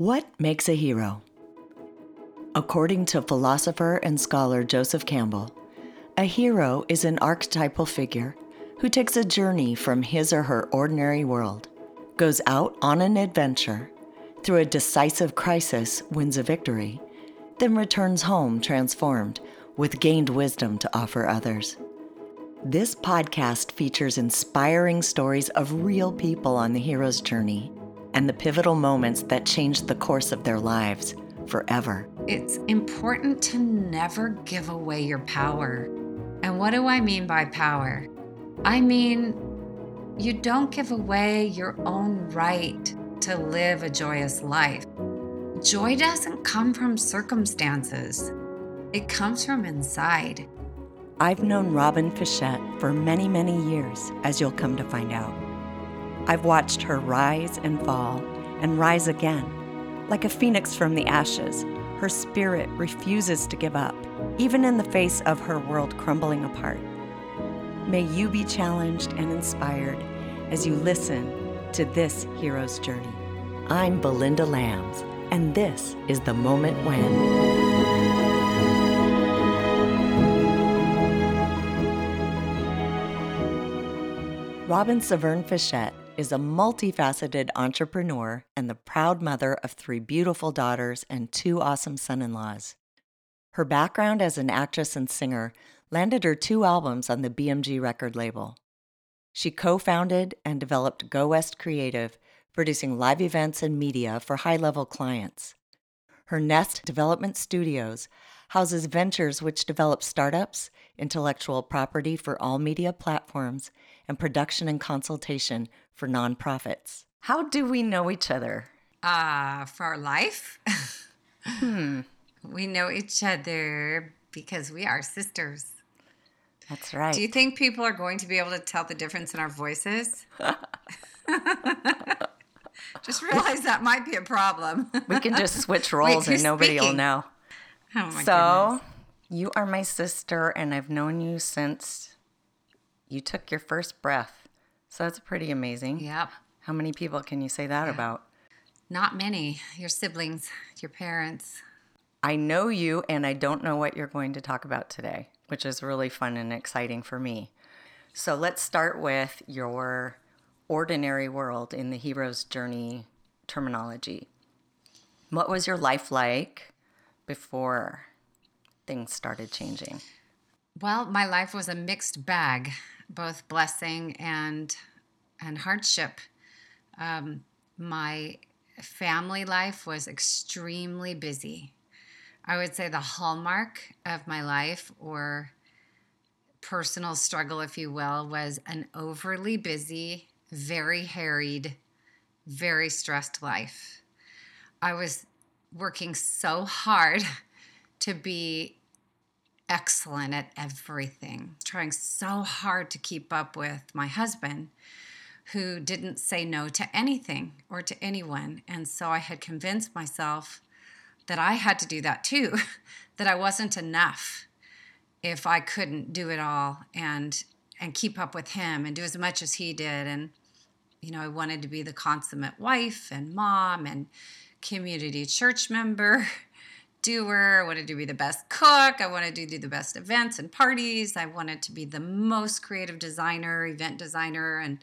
What makes a hero? According to philosopher and scholar Joseph Campbell, a hero is an archetypal figure who takes a journey from his or her ordinary world, goes out on an adventure, through a decisive crisis wins a victory, then returns home transformed with gained wisdom to offer others. This podcast features inspiring stories of real people on the hero's journey and the pivotal moments that changed the course of their lives forever. It's important to never give away your power. And what do I mean by power? I mean, you don't give away your own right to live a joyous life. Joy doesn't come from circumstances, it comes from inside. I've known Robin Fischette for many, many years, as you'll come to find out. I've watched her rise and fall and rise again. Like a phoenix from the ashes, her spirit refuses to give up, even in the face of her world crumbling apart. May you be challenged and inspired as you listen to this hero's journey. I'm Belinda Lams, and this is The Moment When. Robin Severn Fischette is a multifaceted entrepreneur and the proud mother of three beautiful daughters and two awesome son in laws. Her background as an actress and singer landed her two albums on the BMG record label. She co founded and developed Go West Creative, producing live events and media for high level clients. Her Nest Development Studios houses ventures which develop startups, intellectual property for all media platforms, and production and consultation for nonprofits. How do we know each other? Uh, for our life, Hmm, we know each other because we are sisters. that's right. Do you think people are going to be able to tell the difference in our voices? Just realize that might be a problem. we can just switch roles and who's nobody will know. Oh my so, goodness. you are my sister, and I've known you since you took your first breath. So that's pretty amazing. Yep. How many people can you say that about? Not many. Your siblings, your parents. I know you, and I don't know what you're going to talk about today, which is really fun and exciting for me. So let's start with your ordinary world in the hero's journey terminology. What was your life like before things started changing? Well, my life was a mixed bag, both blessing and and hardship. Um, my family life was extremely busy. I would say the hallmark of my life, or personal struggle, if you will, was an overly busy, very harried, very stressed life. I was working so hard to be excellent at everything, trying so hard to keep up with my husband, who didn't say no to anything or to anyone. And so I had convinced myself that I had to do that too, that I wasn't enough if I couldn't do it all and and keep up with him and do as much as he did and you know I wanted to be the consummate wife and mom and community church member doer I wanted to be the best cook I wanted to do the best events and parties I wanted to be the most creative designer event designer and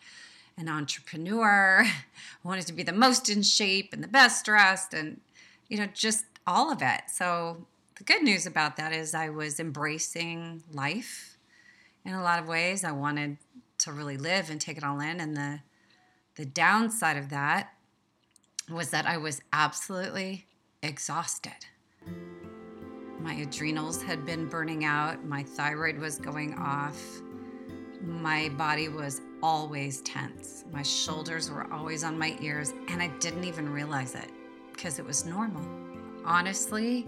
an entrepreneur I wanted to be the most in shape and the best dressed and you know just all of it so the good news about that is I was embracing life in a lot of ways. I wanted to really live and take it all in. And the the downside of that was that I was absolutely exhausted. My adrenals had been burning out, my thyroid was going off, my body was always tense, my shoulders were always on my ears, and I didn't even realize it because it was normal. Honestly,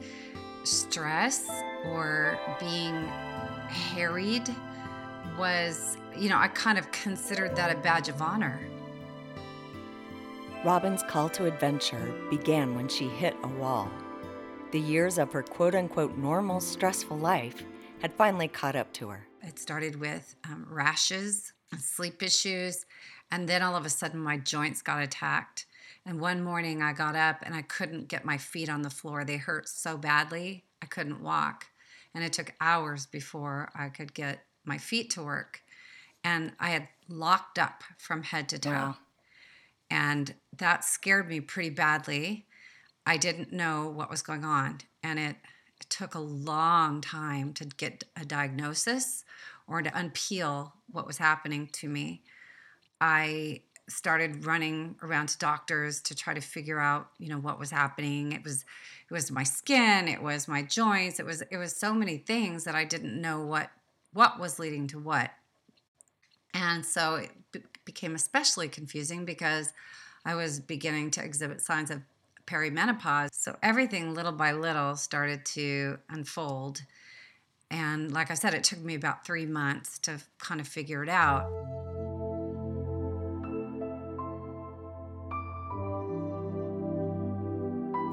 stress or being harried was, you know, I kind of considered that a badge of honor. Robin's call to adventure began when she hit a wall. The years of her quote unquote normal, stressful life had finally caught up to her. It started with um, rashes, sleep issues, and then all of a sudden my joints got attacked. And one morning I got up and I couldn't get my feet on the floor. They hurt so badly, I couldn't walk. And it took hours before I could get my feet to work. And I had locked up from head to toe. Wow. And that scared me pretty badly. I didn't know what was going on. And it, it took a long time to get a diagnosis or to unpeel what was happening to me. I started running around to doctors to try to figure out you know what was happening it was it was my skin it was my joints it was it was so many things that i didn't know what what was leading to what and so it became especially confusing because i was beginning to exhibit signs of perimenopause so everything little by little started to unfold and like i said it took me about three months to kind of figure it out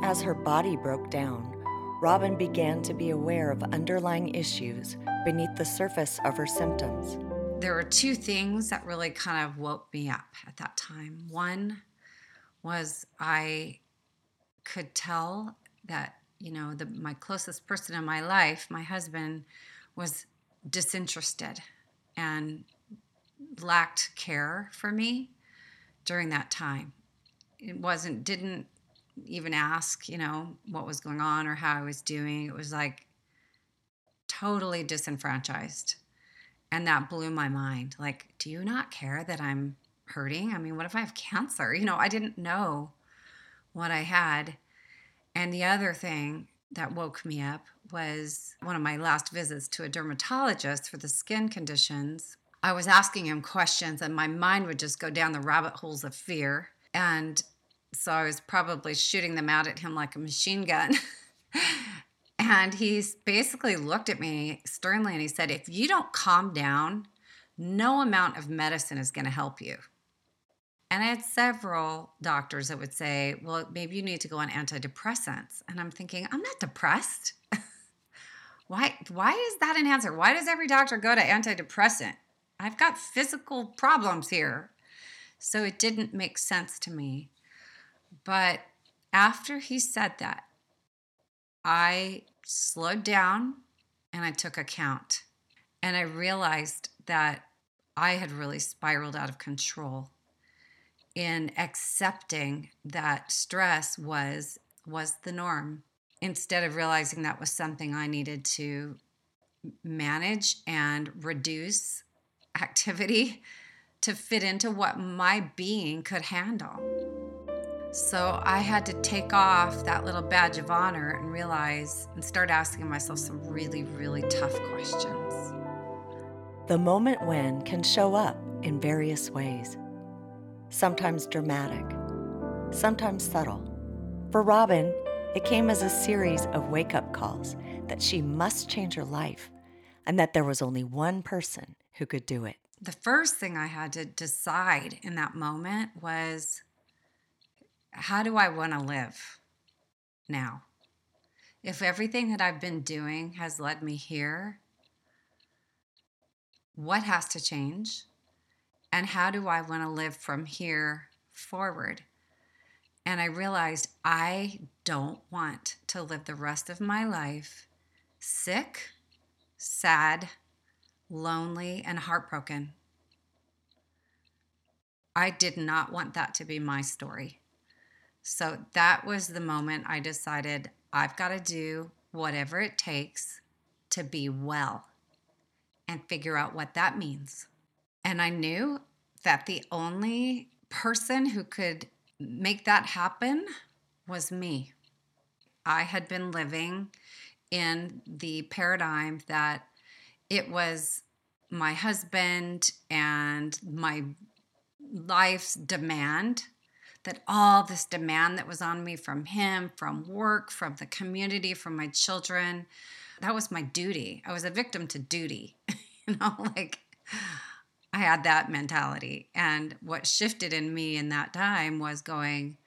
As her body broke down, Robin began to be aware of underlying issues beneath the surface of her symptoms. There were two things that really kind of woke me up at that time. One was I could tell that, you know, the, my closest person in my life, my husband, was disinterested and lacked care for me during that time. It wasn't, didn't even ask, you know, what was going on or how I was doing. It was like totally disenfranchised. And that blew my mind. Like, do you not care that I'm hurting? I mean, what if I have cancer? You know, I didn't know what I had. And the other thing that woke me up was one of my last visits to a dermatologist for the skin conditions. I was asking him questions, and my mind would just go down the rabbit holes of fear. And so I was probably shooting them out at him like a machine gun. and he basically looked at me sternly and he said, If you don't calm down, no amount of medicine is going to help you. And I had several doctors that would say, Well, maybe you need to go on antidepressants. And I'm thinking, I'm not depressed. why, why is that an answer? Why does every doctor go to antidepressant? I've got physical problems here. So it didn't make sense to me. But after he said that, I slowed down and I took account. And I realized that I had really spiraled out of control in accepting that stress was was the norm instead of realizing that was something I needed to manage and reduce activity to fit into what my being could handle. So I had to take off that little badge of honor and realize and start asking myself some really, really tough questions. The moment when can show up in various ways, sometimes dramatic, sometimes subtle. For Robin, it came as a series of wake up calls that she must change her life and that there was only one person who could do it. The first thing I had to decide in that moment was how do I want to live now? If everything that I've been doing has led me here, what has to change? And how do I want to live from here forward? And I realized I don't want to live the rest of my life sick, sad, lonely, and heartbroken. I did not want that to be my story. So that was the moment I decided I've got to do whatever it takes to be well and figure out what that means. And I knew that the only person who could make that happen was me. I had been living in the paradigm that it was my husband and my life's demand that all this demand that was on me from him, from work, from the community, from my children, that was my duty. I was a victim to duty. you know, like I had that mentality. And what shifted in me in that time was going,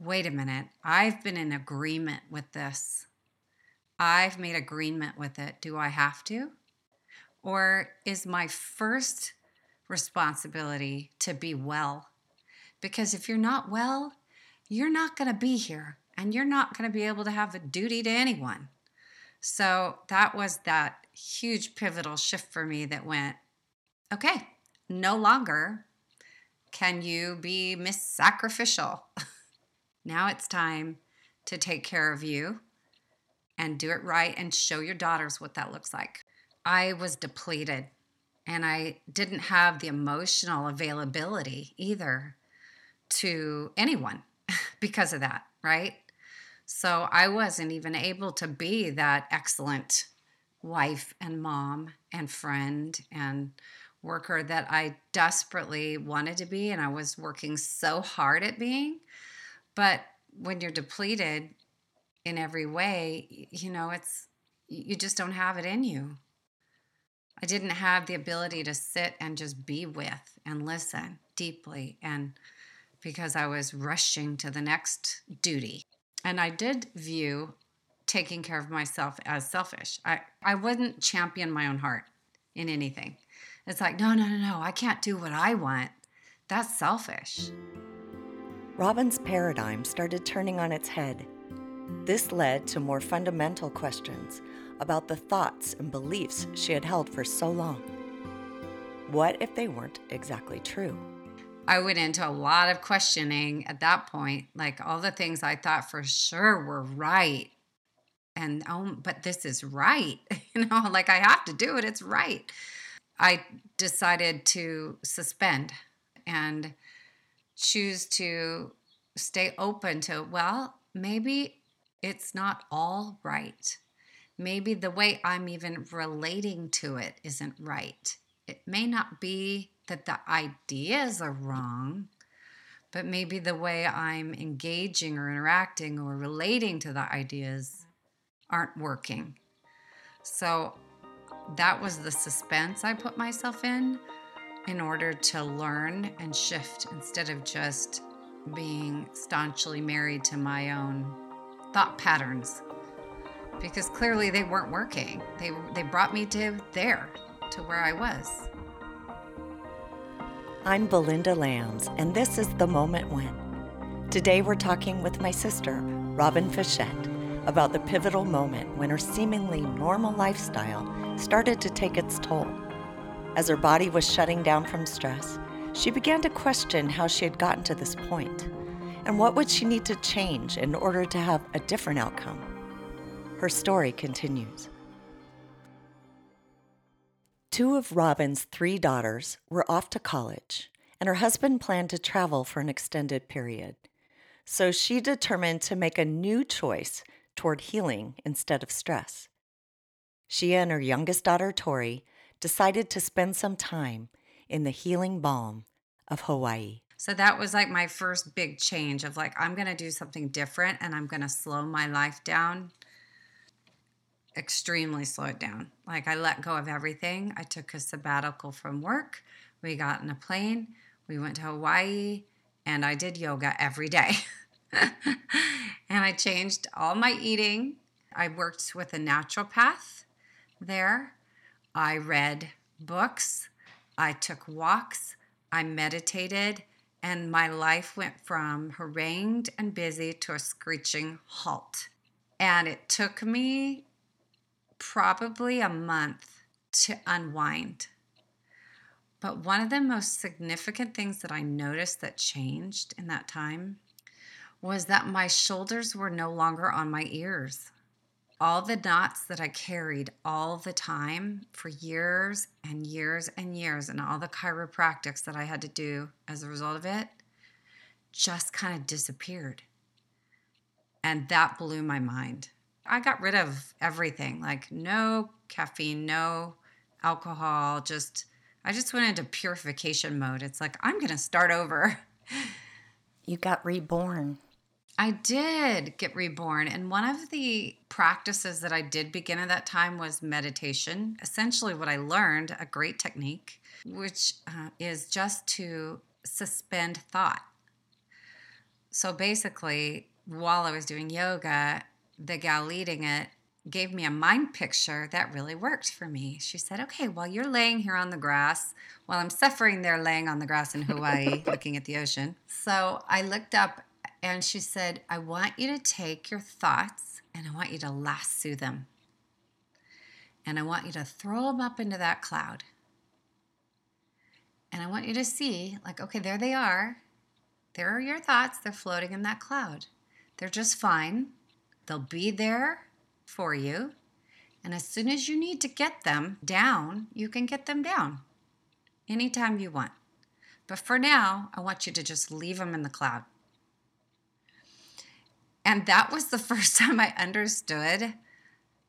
wait a minute, I've been in agreement with this. I've made agreement with it. Do I have to? Or is my first responsibility to be well because if you're not well, you're not going to be here and you're not going to be able to have a duty to anyone. So that was that huge pivotal shift for me that went, okay, no longer can you be miss sacrificial. now it's time to take care of you and do it right and show your daughters what that looks like. I was depleted and I didn't have the emotional availability either to anyone because of that, right? So I wasn't even able to be that excellent wife and mom and friend and worker that I desperately wanted to be and I was working so hard at being. But when you're depleted in every way, you know, it's you just don't have it in you. I didn't have the ability to sit and just be with and listen deeply and because I was rushing to the next duty. And I did view taking care of myself as selfish. I, I wouldn't champion my own heart in anything. It's like, no, no, no, no, I can't do what I want. That's selfish. Robin's paradigm started turning on its head. This led to more fundamental questions about the thoughts and beliefs she had held for so long. What if they weren't exactly true? I went into a lot of questioning at that point, like all the things I thought for sure were right. And oh, but this is right. You know, like I have to do it, it's right. I decided to suspend and choose to stay open to, well, maybe it's not all right. Maybe the way I'm even relating to it isn't right. It may not be that the ideas are wrong, but maybe the way I'm engaging or interacting or relating to the ideas aren't working. So that was the suspense I put myself in in order to learn and shift instead of just being staunchly married to my own thought patterns because clearly they weren't working. They they brought me to there, to where I was. I'm Belinda Lams, and this is The Moment When. Today we're talking with my sister, Robin Fischette, about the pivotal moment when her seemingly normal lifestyle started to take its toll. As her body was shutting down from stress, she began to question how she had gotten to this point and what would she need to change in order to have a different outcome. Her story continues. Two of Robin's three daughters were off to college, and her husband planned to travel for an extended period. So she determined to make a new choice toward healing instead of stress. She and her youngest daughter, Tori, decided to spend some time in the healing balm of Hawaii. So that was like my first big change of like, I'm going to do something different and I'm going to slow my life down, extremely slow it down. Like, I let go of everything. I took a sabbatical from work. We got in a plane. We went to Hawaii and I did yoga every day. and I changed all my eating. I worked with a naturopath there. I read books. I took walks. I meditated. And my life went from harangued and busy to a screeching halt. And it took me probably a month to unwind. But one of the most significant things that I noticed that changed in that time was that my shoulders were no longer on my ears. All the knots that I carried all the time for years and years and years, and all the chiropractics that I had to do as a result of it, just kind of disappeared. And that blew my mind. I got rid of everything like no caffeine, no alcohol, just I just went into purification mode. It's like I'm going to start over. You got reborn. I did get reborn. And one of the practices that I did begin at that time was meditation. Essentially, what I learned, a great technique, which uh, is just to suspend thought. So basically, while I was doing yoga, the gal leading it gave me a mind picture that really worked for me. She said, Okay, while you're laying here on the grass, while I'm suffering there laying on the grass in Hawaii looking at the ocean. So I looked up And she said, I want you to take your thoughts and I want you to lasso them. And I want you to throw them up into that cloud. And I want you to see, like, okay, there they are. There are your thoughts. They're floating in that cloud. They're just fine. They'll be there for you. And as soon as you need to get them down, you can get them down anytime you want. But for now, I want you to just leave them in the cloud. And that was the first time I understood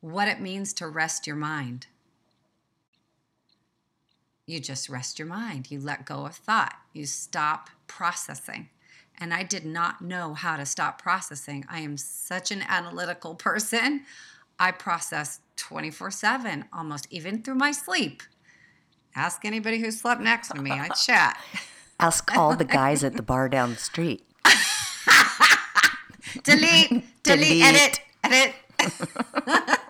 what it means to rest your mind. You just rest your mind. You let go of thought. You stop processing. And I did not know how to stop processing. I am such an analytical person. I process 24 7, almost even through my sleep. Ask anybody who slept next to me. I chat. Ask all the guys at the bar down the street. Delete, delete, delete, edit, edit.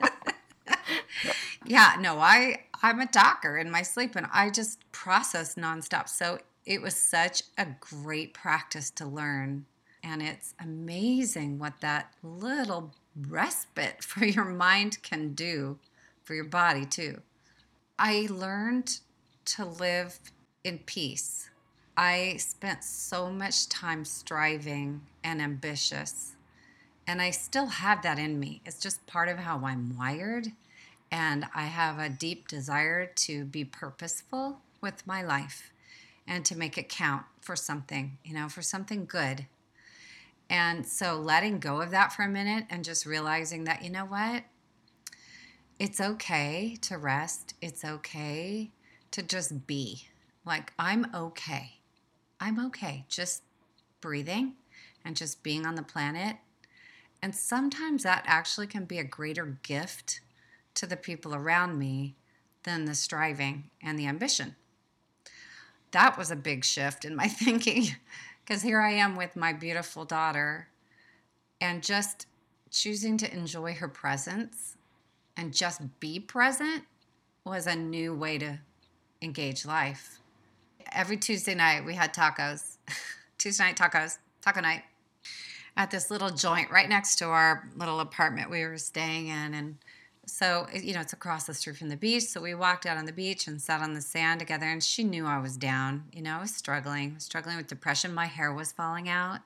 yeah, no, I I'm a talker in my sleep and I just process nonstop. So it was such a great practice to learn. And it's amazing what that little respite for your mind can do for your body, too. I learned to live in peace. I spent so much time striving and ambitious, and I still have that in me. It's just part of how I'm wired and I have a deep desire to be purposeful with my life and to make it count for something, you know, for something good. And so letting go of that for a minute and just realizing that, you know what? It's okay to rest. It's okay to just be. Like, I'm okay. I'm okay. Just breathing and just being on the planet. And sometimes that actually can be a greater gift to the people around me than the striving and the ambition. That was a big shift in my thinking because here I am with my beautiful daughter and just choosing to enjoy her presence and just be present was a new way to engage life. Every Tuesday night we had tacos. Tuesday night tacos, taco night at this little joint right next to our little apartment we were staying in and so you know it's across the street from the beach so we walked out on the beach and sat on the sand together and she knew i was down you know i was struggling struggling with depression my hair was falling out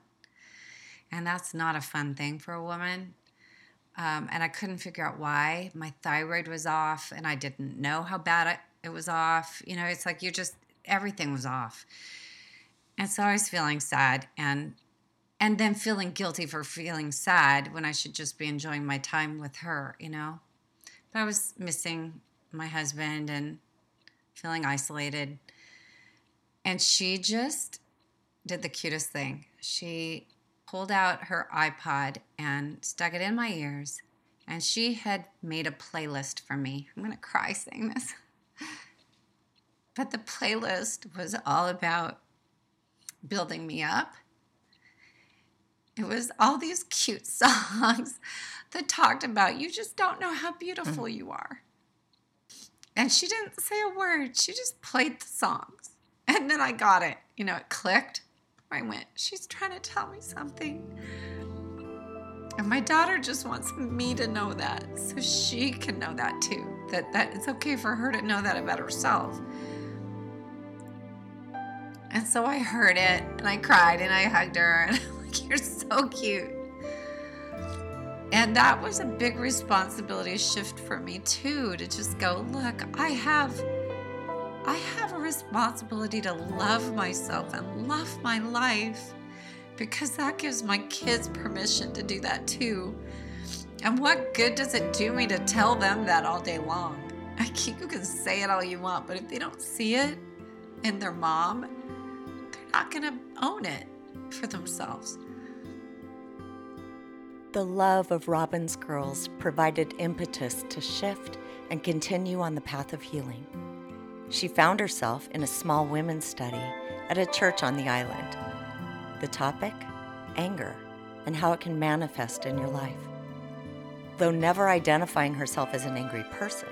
and that's not a fun thing for a woman um, and i couldn't figure out why my thyroid was off and i didn't know how bad it, it was off you know it's like you're just everything was off and so i was feeling sad and and then feeling guilty for feeling sad when i should just be enjoying my time with her you know but I was missing my husband and feeling isolated. And she just did the cutest thing. She pulled out her iPod and stuck it in my ears. And she had made a playlist for me. I'm to cry saying this. But the playlist was all about building me up. It was all these cute songs that talked about you just don't know how beautiful mm. you are. And she didn't say a word. She just played the songs. And then I got it. You know, it clicked. I went, she's trying to tell me something. And my daughter just wants me to know that so she can know that too. That that it's okay for her to know that about herself. And so I heard it and I cried and I hugged her and You're so cute. And that was a big responsibility shift for me too to just go, look, I have I have a responsibility to love myself and love my life because that gives my kids permission to do that too. And what good does it do me to tell them that all day long? You can say it all you want, but if they don't see it in their mom, they're not going to own it for themselves. The love of Robin's girls provided impetus to shift and continue on the path of healing. She found herself in a small women's study at a church on the island. The topic? Anger, and how it can manifest in your life. Though never identifying herself as an angry person,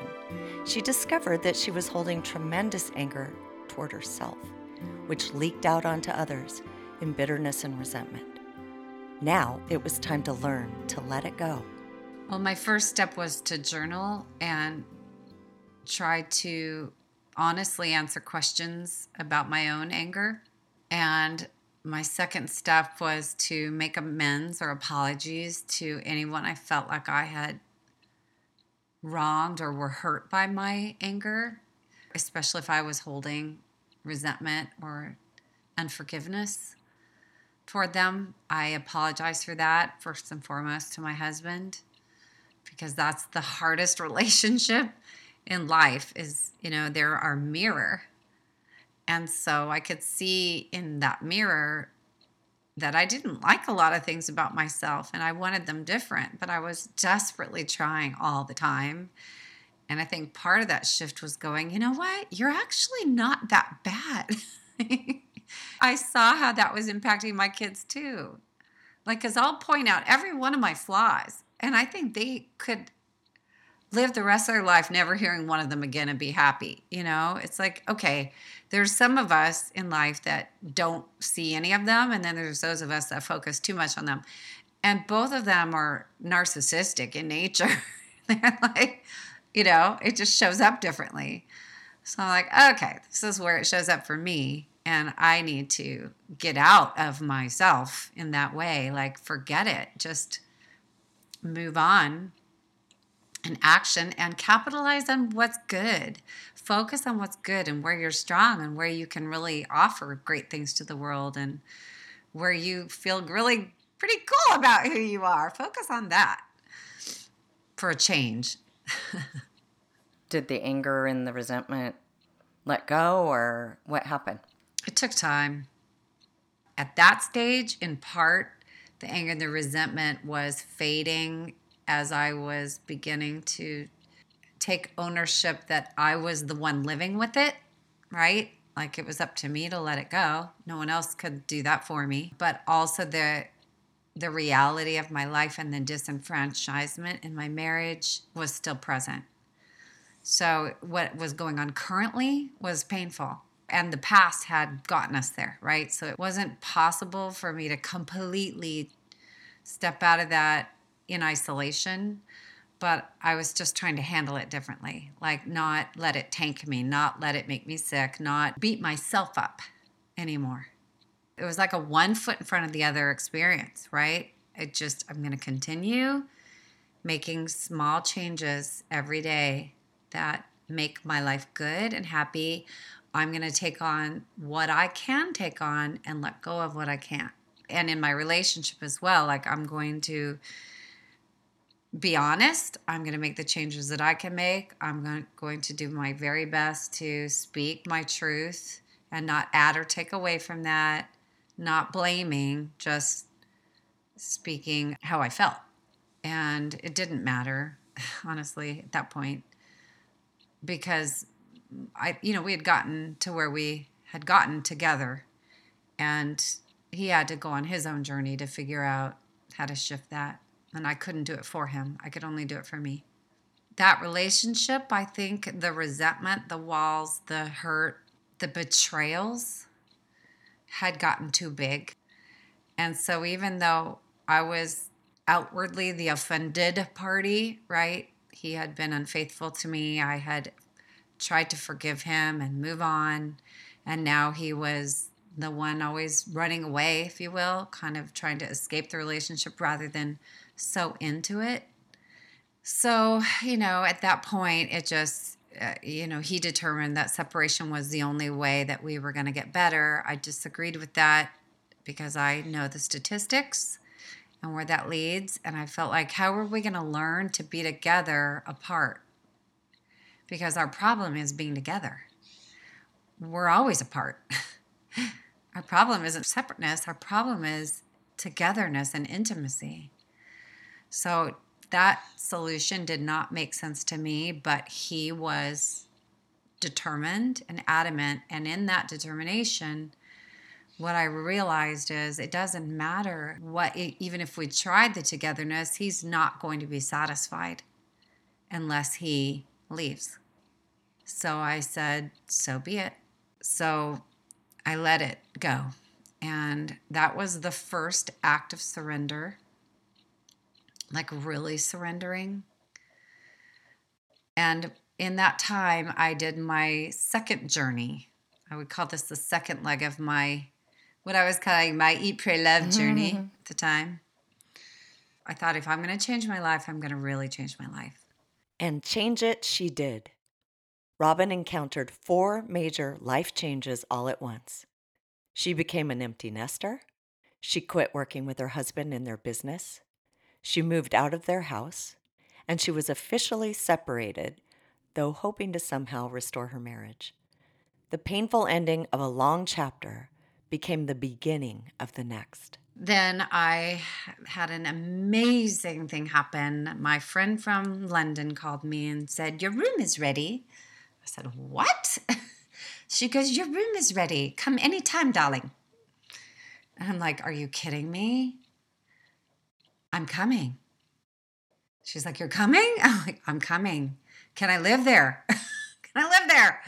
she discovered that she was holding tremendous anger toward herself, which leaked out onto others in bitterness and resentment. Now it was time to learn to let it go. Well, my first step was to journal and try to honestly answer questions about my own anger. And my second step was to make amends or apologies to anyone I felt like I had wronged or were hurt by my anger, especially if I was holding resentment or unforgiveness toward them. I apologize for that, first and foremost, to my husband, because that's the hardest relationship in life is, you know, they're our mirror. And so I could see in that mirror that I didn't like a lot of things about myself and I wanted them different, but I was desperately trying all the time. And I think part of that shift was going, you know what? You're actually not that bad. I saw how that was impacting my kids too. Like, because I'll point out every one of my flaws, and I think they could live the rest of their life never hearing one of them again and be happy. You know, it's like, okay, there's some of us in life that don't see any of them, and then there's those of us that focus too much on them. And both of them are narcissistic in nature. They're like, you know, it just shows up differently. So I'm like, okay, this is where it shows up for me. And I need to get out of myself in that way. Like, forget it. Just move on and action and capitalize on what's good. Focus on what's good and where you're strong and where you can really offer great things to the world and where you feel really pretty cool about who you are. Focus on that for a change. Did the anger and the resentment let go or what happened? It took time. At that stage, in part, the anger and the resentment was fading as I was beginning to take ownership that I was the one living with it, right? Like it was up to me to let it go. No one else could do that for me. But also the the reality of my life and the disenfranchisement in my marriage was still present. So what was going on currently was painful and the past had gotten us there, right? So it wasn't possible for me to completely step out of that in isolation, but I was just trying to handle it differently. Like, not let it tank me, not let it make me sick, not beat myself up anymore. It was like a one foot in front of the other experience, right? It just, I'm going to continue making small changes every day that make my life good and happy I'm going to take on what I can take on and let go of what I can't. And in my relationship as well, like I'm going to be honest. I'm going to make the changes that I can make. I'm going to do my very best to speak my truth and not add or take away from that, not blaming, just speaking how I felt. And it didn't matter, honestly, at that point, because I, you know, we had gotten to where we had gotten together, and he had to go on his own journey to figure out how to shift that. And I couldn't do it for him, I could only do it for me. That relationship, I think the resentment, the walls, the hurt, the betrayals had gotten too big. And so even though I was outwardly the offended party, right? He had been unfaithful to me. I had tried to forgive him and move on. And now he was the one always running away, if you will, kind of trying to escape the relationship rather than so into it. So, you know, at that point, it just, uh, you know, he determined that separation was the only way that we were going to get better. I disagreed with that because I know the statistics and where that leads. And I felt like, how are we going to learn to be together apart? Because our problem is being together. We're always apart. our problem isn't separateness, our problem is togetherness and intimacy. So that solution did not make sense to me, but he was determined and adamant. And in that determination, what I realized is it doesn't matter what, even if we tried the togetherness, he's not going to be satisfied unless he leaves. So I said, so be it. So I let it go. And that was the first act of surrender, like really surrendering. And in that time, I did my second journey. I would call this the second leg of my, what I was calling my Eat, Pray, Love journey mm-hmm. at the time. I thought if I'm going to change my life, I'm going to really change my life. And change it she did. Robin encountered four major life changes all at once. She became an empty nester. She quit working with her husband in their business. She moved out of their house. And she was officially separated, though hoping to somehow restore her marriage. The painful ending of a long chapter became the beginning of the next. Then I had an amazing thing happen. My friend from London called me and said, Your room is ready. I said, What? She goes, Your room is ready. Come anytime, darling. And I'm like, Are you kidding me? I'm coming. She's like, You're coming? I'm like, I'm coming. Can I live there? Can I live there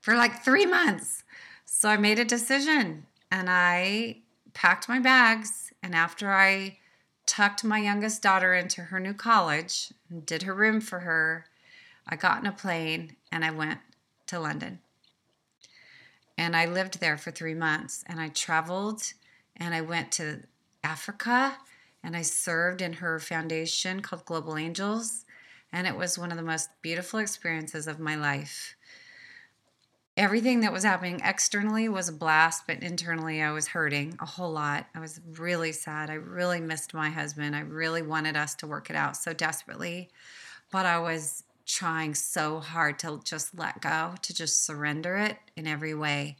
for like three months? So I made a decision and I packed my bags. And after I tucked my youngest daughter into her new college and did her room for her, I got in a plane and I went to London. And I lived there for three months and I traveled and I went to Africa and I served in her foundation called Global Angels. And it was one of the most beautiful experiences of my life everything that was happening externally was a blast, but internally I was hurting a whole lot. I was really sad. I really missed my husband. I really wanted us to work it out so desperately, but I was trying so hard to just let go, to just surrender it in every way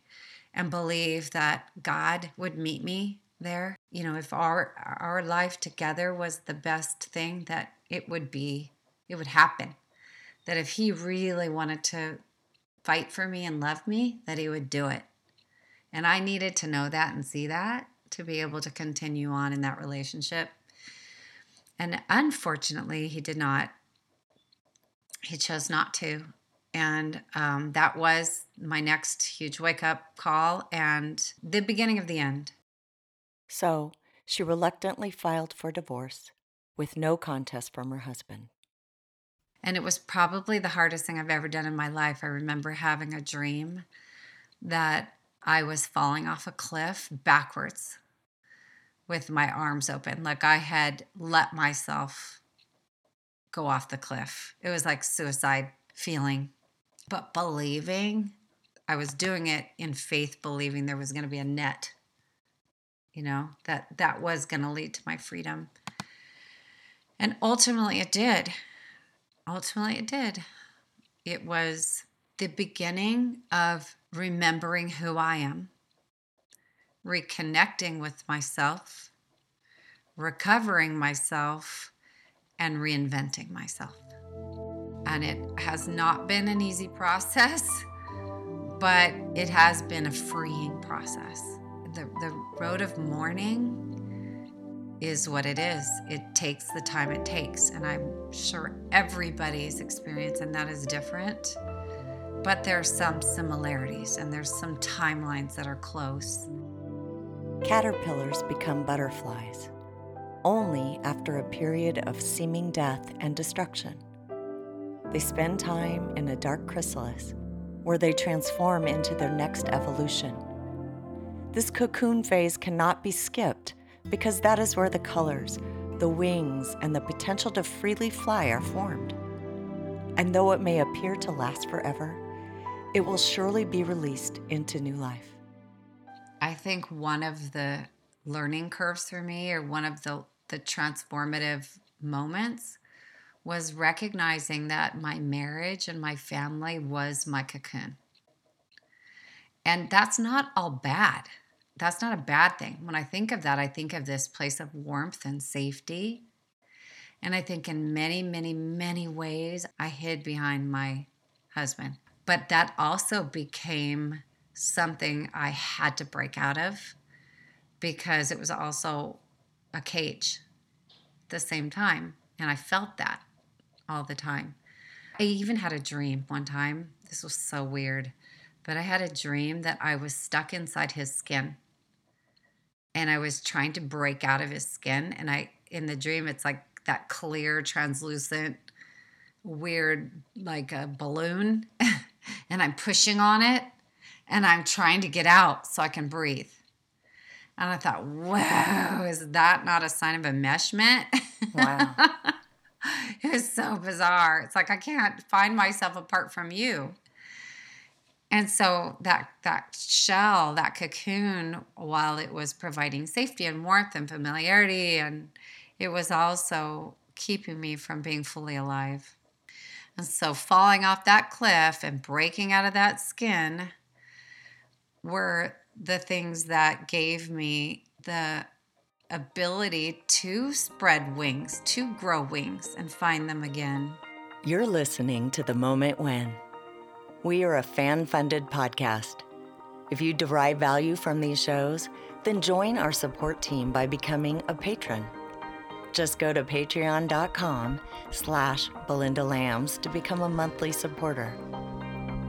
and believe that God would meet me there. You know, if our our life together was the best thing that it would be, it would happen. That if he really wanted to fight for me and love me, that He would do it. And I needed to know that and see that to be able to continue on in that relationship. And unfortunately, He did not. He chose not to. And um, that was my next huge wake up call and the beginning of the end. So she reluctantly filed for divorce with no contest from her husband. And it was probably the hardest thing I've ever done in my life. I remember having a dream that I was falling off a cliff backwards with my arms open. Like I had let myself go off the cliff. It was like suicide feeling, but believing I was doing it in faith, believing there was going to be a net, you know, that that was going to lead to my freedom. And ultimately it did ultimately it did. It was the beginning of remembering who I am, reconnecting with myself, recovering myself, and reinventing myself. And it has not been an easy process, but it has been a freeing process. The, the road of mourning is what it is. It takes the time it takes. And I'm sure everybody's experience and that is different. But there's some similarities and there's some timelines that are close. Caterpillars become butterflies only after a period of seeming death and destruction. They spend time in a dark chrysalis where they transform into their next evolution. This cocoon phase cannot be skipped because that is where the colors, the wings, and the potential to freely fly are formed. And though it may appear to last forever, it will surely be released into new life. I think one of the learning curves for me, or one of the, the transformative moments, was recognizing that my marriage and my family was my cocoon. And that's not all bad that's not a bad thing. When I think of that, I think of this place of warmth and safety. And I think in many, many, many ways, I hid behind my husband. But that also became something I had to break out of because it was also a cage at the same time. And I felt that all the time. I even had a dream one time. This was so weird. But I had a dream that I was stuck inside his skin and I was trying to break out of his skin. And I, in the dream, it's like that clear, translucent, weird, like a balloon. and I'm pushing on it and I'm trying to get out so I can breathe. And I thought, wow, is that not a sign of enmeshment? Wow. it was so bizarre. It's like I can't find myself apart from you. And so that that shell, that cocoon, while it was providing safety and warmth and familiarity, and it was also keeping me from being fully alive. And so falling off that cliff and breaking out of that skin were the things that gave me the ability to spread wings, to grow wings and find them again. You're listening to The Moment When. We are a fan funded podcast. If you derive value from these shows, then join our support team by becoming a patron. Just go to patreon.com slash Belinda Lams to become a monthly supporter.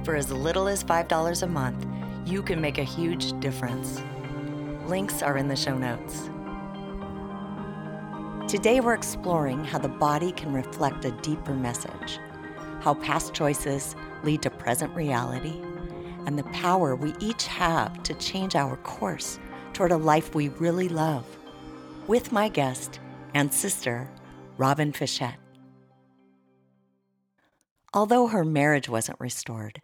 For as little as $5 a month, you can make a huge difference. Links are in the show notes. Today, we're exploring how the body can reflect a deeper message, how past choices lead to present reality, and the power we each have to change our course toward a life we really love. With my guest and sister, Robin Fischette. Although her marriage wasn't restored,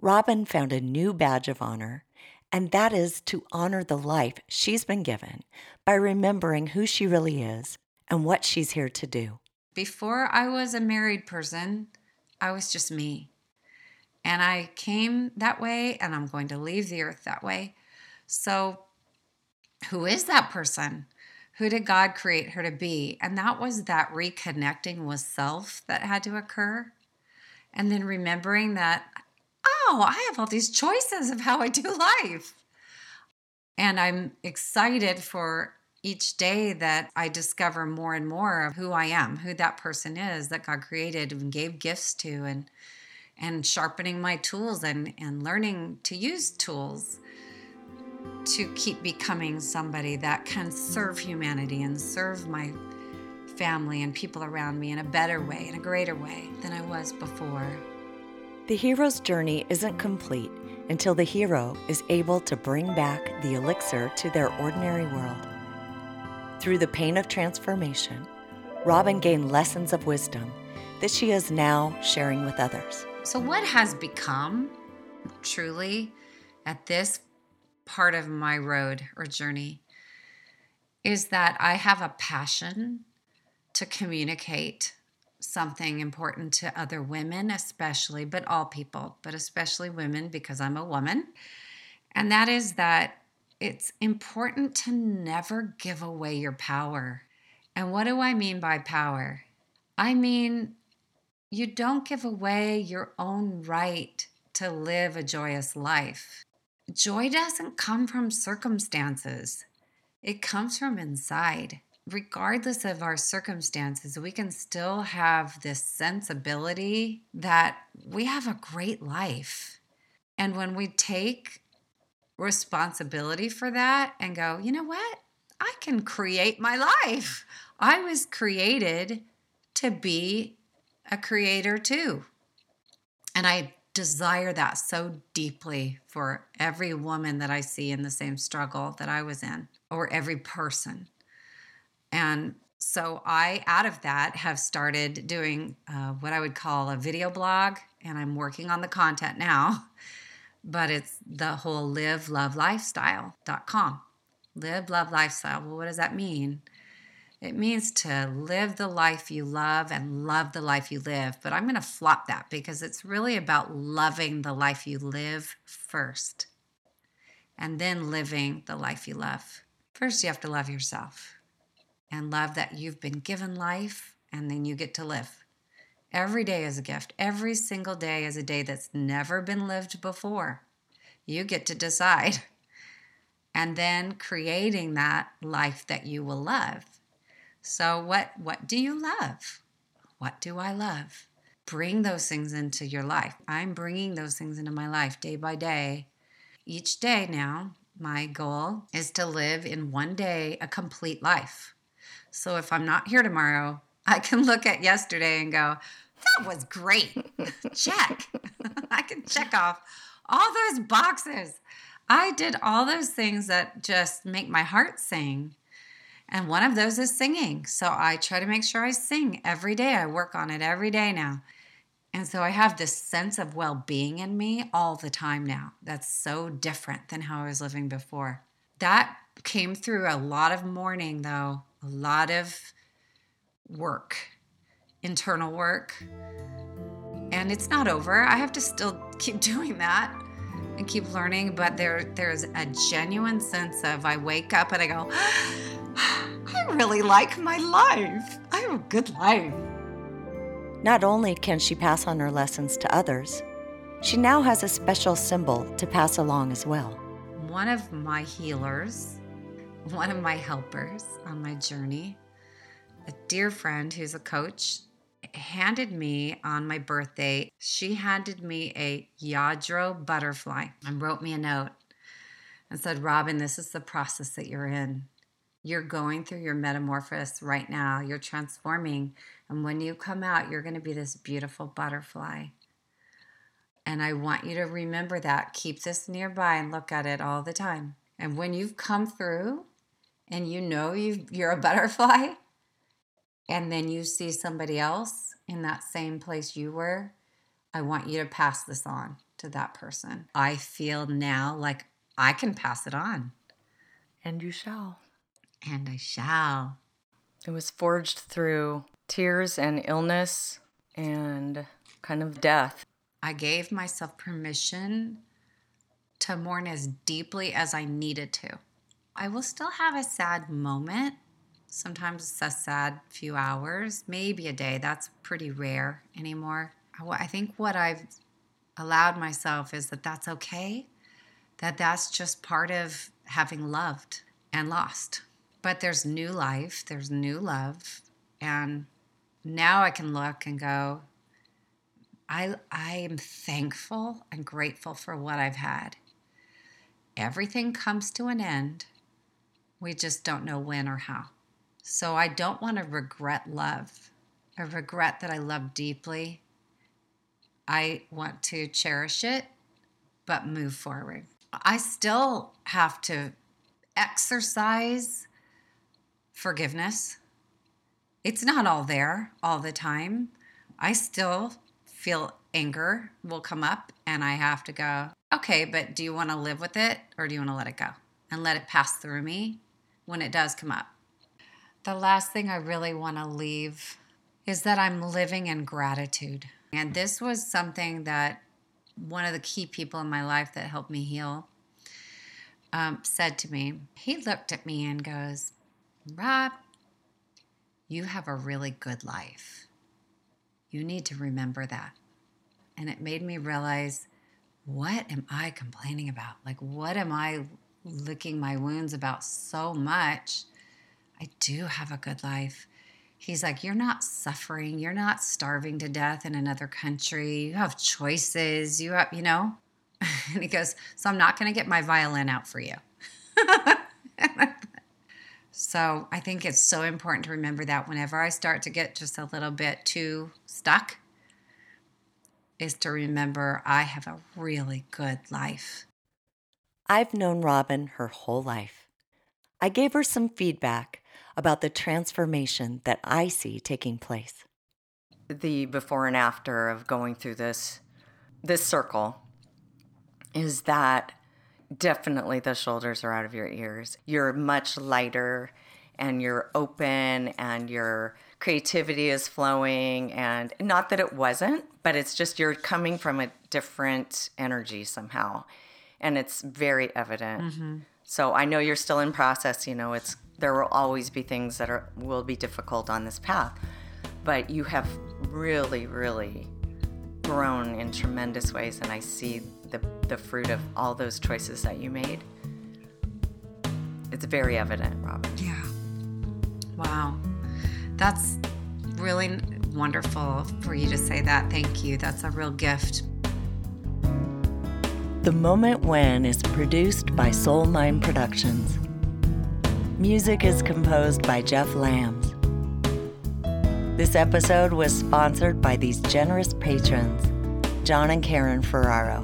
Robin found a new badge of honor, and that is to honor the life she's been given by remembering who she really is and what she's here to do. Before I was a married person, I was just me. And I came that way, and I'm going to leave the earth that way. So, who is that person? Who did God create her to be? And that was that reconnecting with self that had to occur. And then remembering that, oh, I have all these choices of how I do life. And I'm excited for each day that I discover more and more of who I am, who that person is that God created and gave gifts to and and sharpening my tools and and learning to use tools to keep becoming somebody that can serve humanity and serve my family and people around me in a better way, in a greater way than I was before. The hero's journey isn't complete until the hero is able to bring back the elixir to their ordinary world. Through the pain of transformation, Robin gained lessons of wisdom that she is now sharing with others. So, what has become truly at this part of my road or journey is that I have a passion to communicate something important to other women, especially, but all people, but especially women because I'm a woman. And that is that it's important to never give away your power. And what do I mean by power? I mean, you don't give away your own right to live a joyous life. Joy doesn't come from circumstances, it comes from inside. Regardless of our circumstances, we can still have this sensibility that we have a great life. And when we take responsibility for that and go, you know what? I can create my life. I was created to be a creator too. And I desire that so deeply for every woman that I see in the same struggle that I was in, or every person. And so I, out of that, have started doing uh, what I would call a video blog, and I'm working on the content now but it's the whole live love lifestyle.com live love lifestyle. Well what does that mean? It means to live the life you love and love the life you live. But i'm going to flop that because it's really about loving the life you live first and then living the life you love. First you have to love yourself and love that you've been given life and then you get to live Every day is a gift. Every single day is a day that's never been lived before. You get to decide. And then creating that life that you will love. So what what do you love? What do I love? Bring those things into your life. I'm bringing those things into my life day by day. Each day now, my goal is to live in one day a complete life. So if I'm not here tomorrow, I can look at yesterday and go, that was great. check. I can check off all those boxes. I did all those things that just make my heart sing. And one of those is singing. So I try to make sure I sing every day. I work on it every day now. And so I have this sense of well being in me all the time now. That's so different than how I was living before. That came through a lot of mourning, though, a lot of work, internal work. And it's not over. I have to still keep doing that and keep learning, but there there's a genuine sense of I wake up and I go, I really like my life. I have a good life. Not only can she pass on her lessons to others, she now has a special symbol to pass along as well. One of my healers, one of my helpers on my journey, a dear friend who's a coach, handed me on my birthday, she handed me a Lladró butterfly and wrote me a note and said, Robin, this is the process that you're in. You're going through your metamorphosis right now. You're transforming. And when you come out, you're going to be this beautiful butterfly. And I want you to remember that. Keep this nearby and look at it all the time. And when you've come through and you know you you're a butterfly, and then you see somebody else in that same place you were, I want you to pass this on to that person. I feel now like I can pass it on. And you shall. And I shall. It was forged through tears and illness and kind of death. I gave myself permission to mourn as deeply as I needed to. I will still have a sad moment. Sometimes it's a sad few hours, maybe a day. That's pretty rare anymore. I think what I've allowed myself is that that's okay, that that's just part of having loved and lost. But there's new life, there's new love, and now I can look and go, I, I am thankful and grateful for what I've had. Everything comes to an end. We just don't know when or how. So I don't want to regret love. I regret that I love deeply. I want to cherish it, but move forward. I still have to exercise forgiveness. It's not all there all the time. I still feel anger will come up and I have to go, okay, but do you want to live with it or do you want to let it go and let it pass through me when it does come up? The last thing I really want to leave is that I'm living in gratitude. And this was something that one of the key people in my life that helped me heal um, said to me. He looked at me and goes, Rob, you have a really good life. You need to remember that. And it made me realize what am I complaining about? Like, what am I licking my wounds about so much? I do have a good life. He's like, You're not suffering. You're not starving to death in another country. You have choices. You have, you know? And he goes, So I'm not going to get my violin out for you. So I think it's so important to remember that whenever I start to get just a little bit too stuck, is to remember I have a really good life. I've known Robin her whole life. I gave her some feedback about the transformation that I see taking place. The before and after of going through this this circle is that definitely the shoulders are out of your ears. You're much lighter and you're open and your creativity is flowing and not that it wasn't, but it's just you're coming from a different energy somehow. And it's very evident. Mm-hmm. So I know you're still in process, you know, it's there will always be things that are will be difficult on this path. But you have really really grown in tremendous ways and I see the, the fruit of all those choices that you made. It's very evident, Robin. Yeah. Wow. That's really wonderful for you to say that. Thank you. That's a real gift. The The Moment When is produced by Soulmine Productions. Music is composed by Jeff Lams. This episode was sponsored by these generous patrons, John and Karen Ferraro.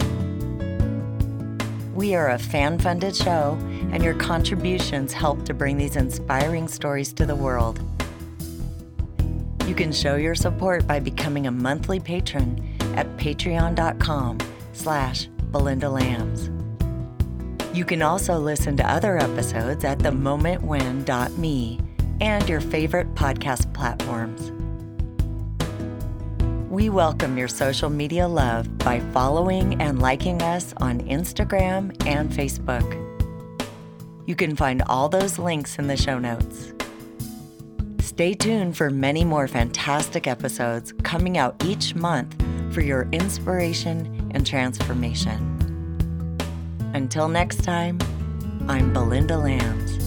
We are a fan funded show, and your contributions help to bring these inspiring stories to the world. You can show your support by becoming a monthly patron at patreon.com slash Belinda Lams. You can also listen to other episodes at themomentwhen.me and your favorite podcast platforms. We welcome your social media love by following and liking us on Instagram and Facebook. You can find all those links in the show notes. Stay tuned for many more fantastic episodes coming out each month for your inspiration and transformation. Until next time, I'm Belinda Lams.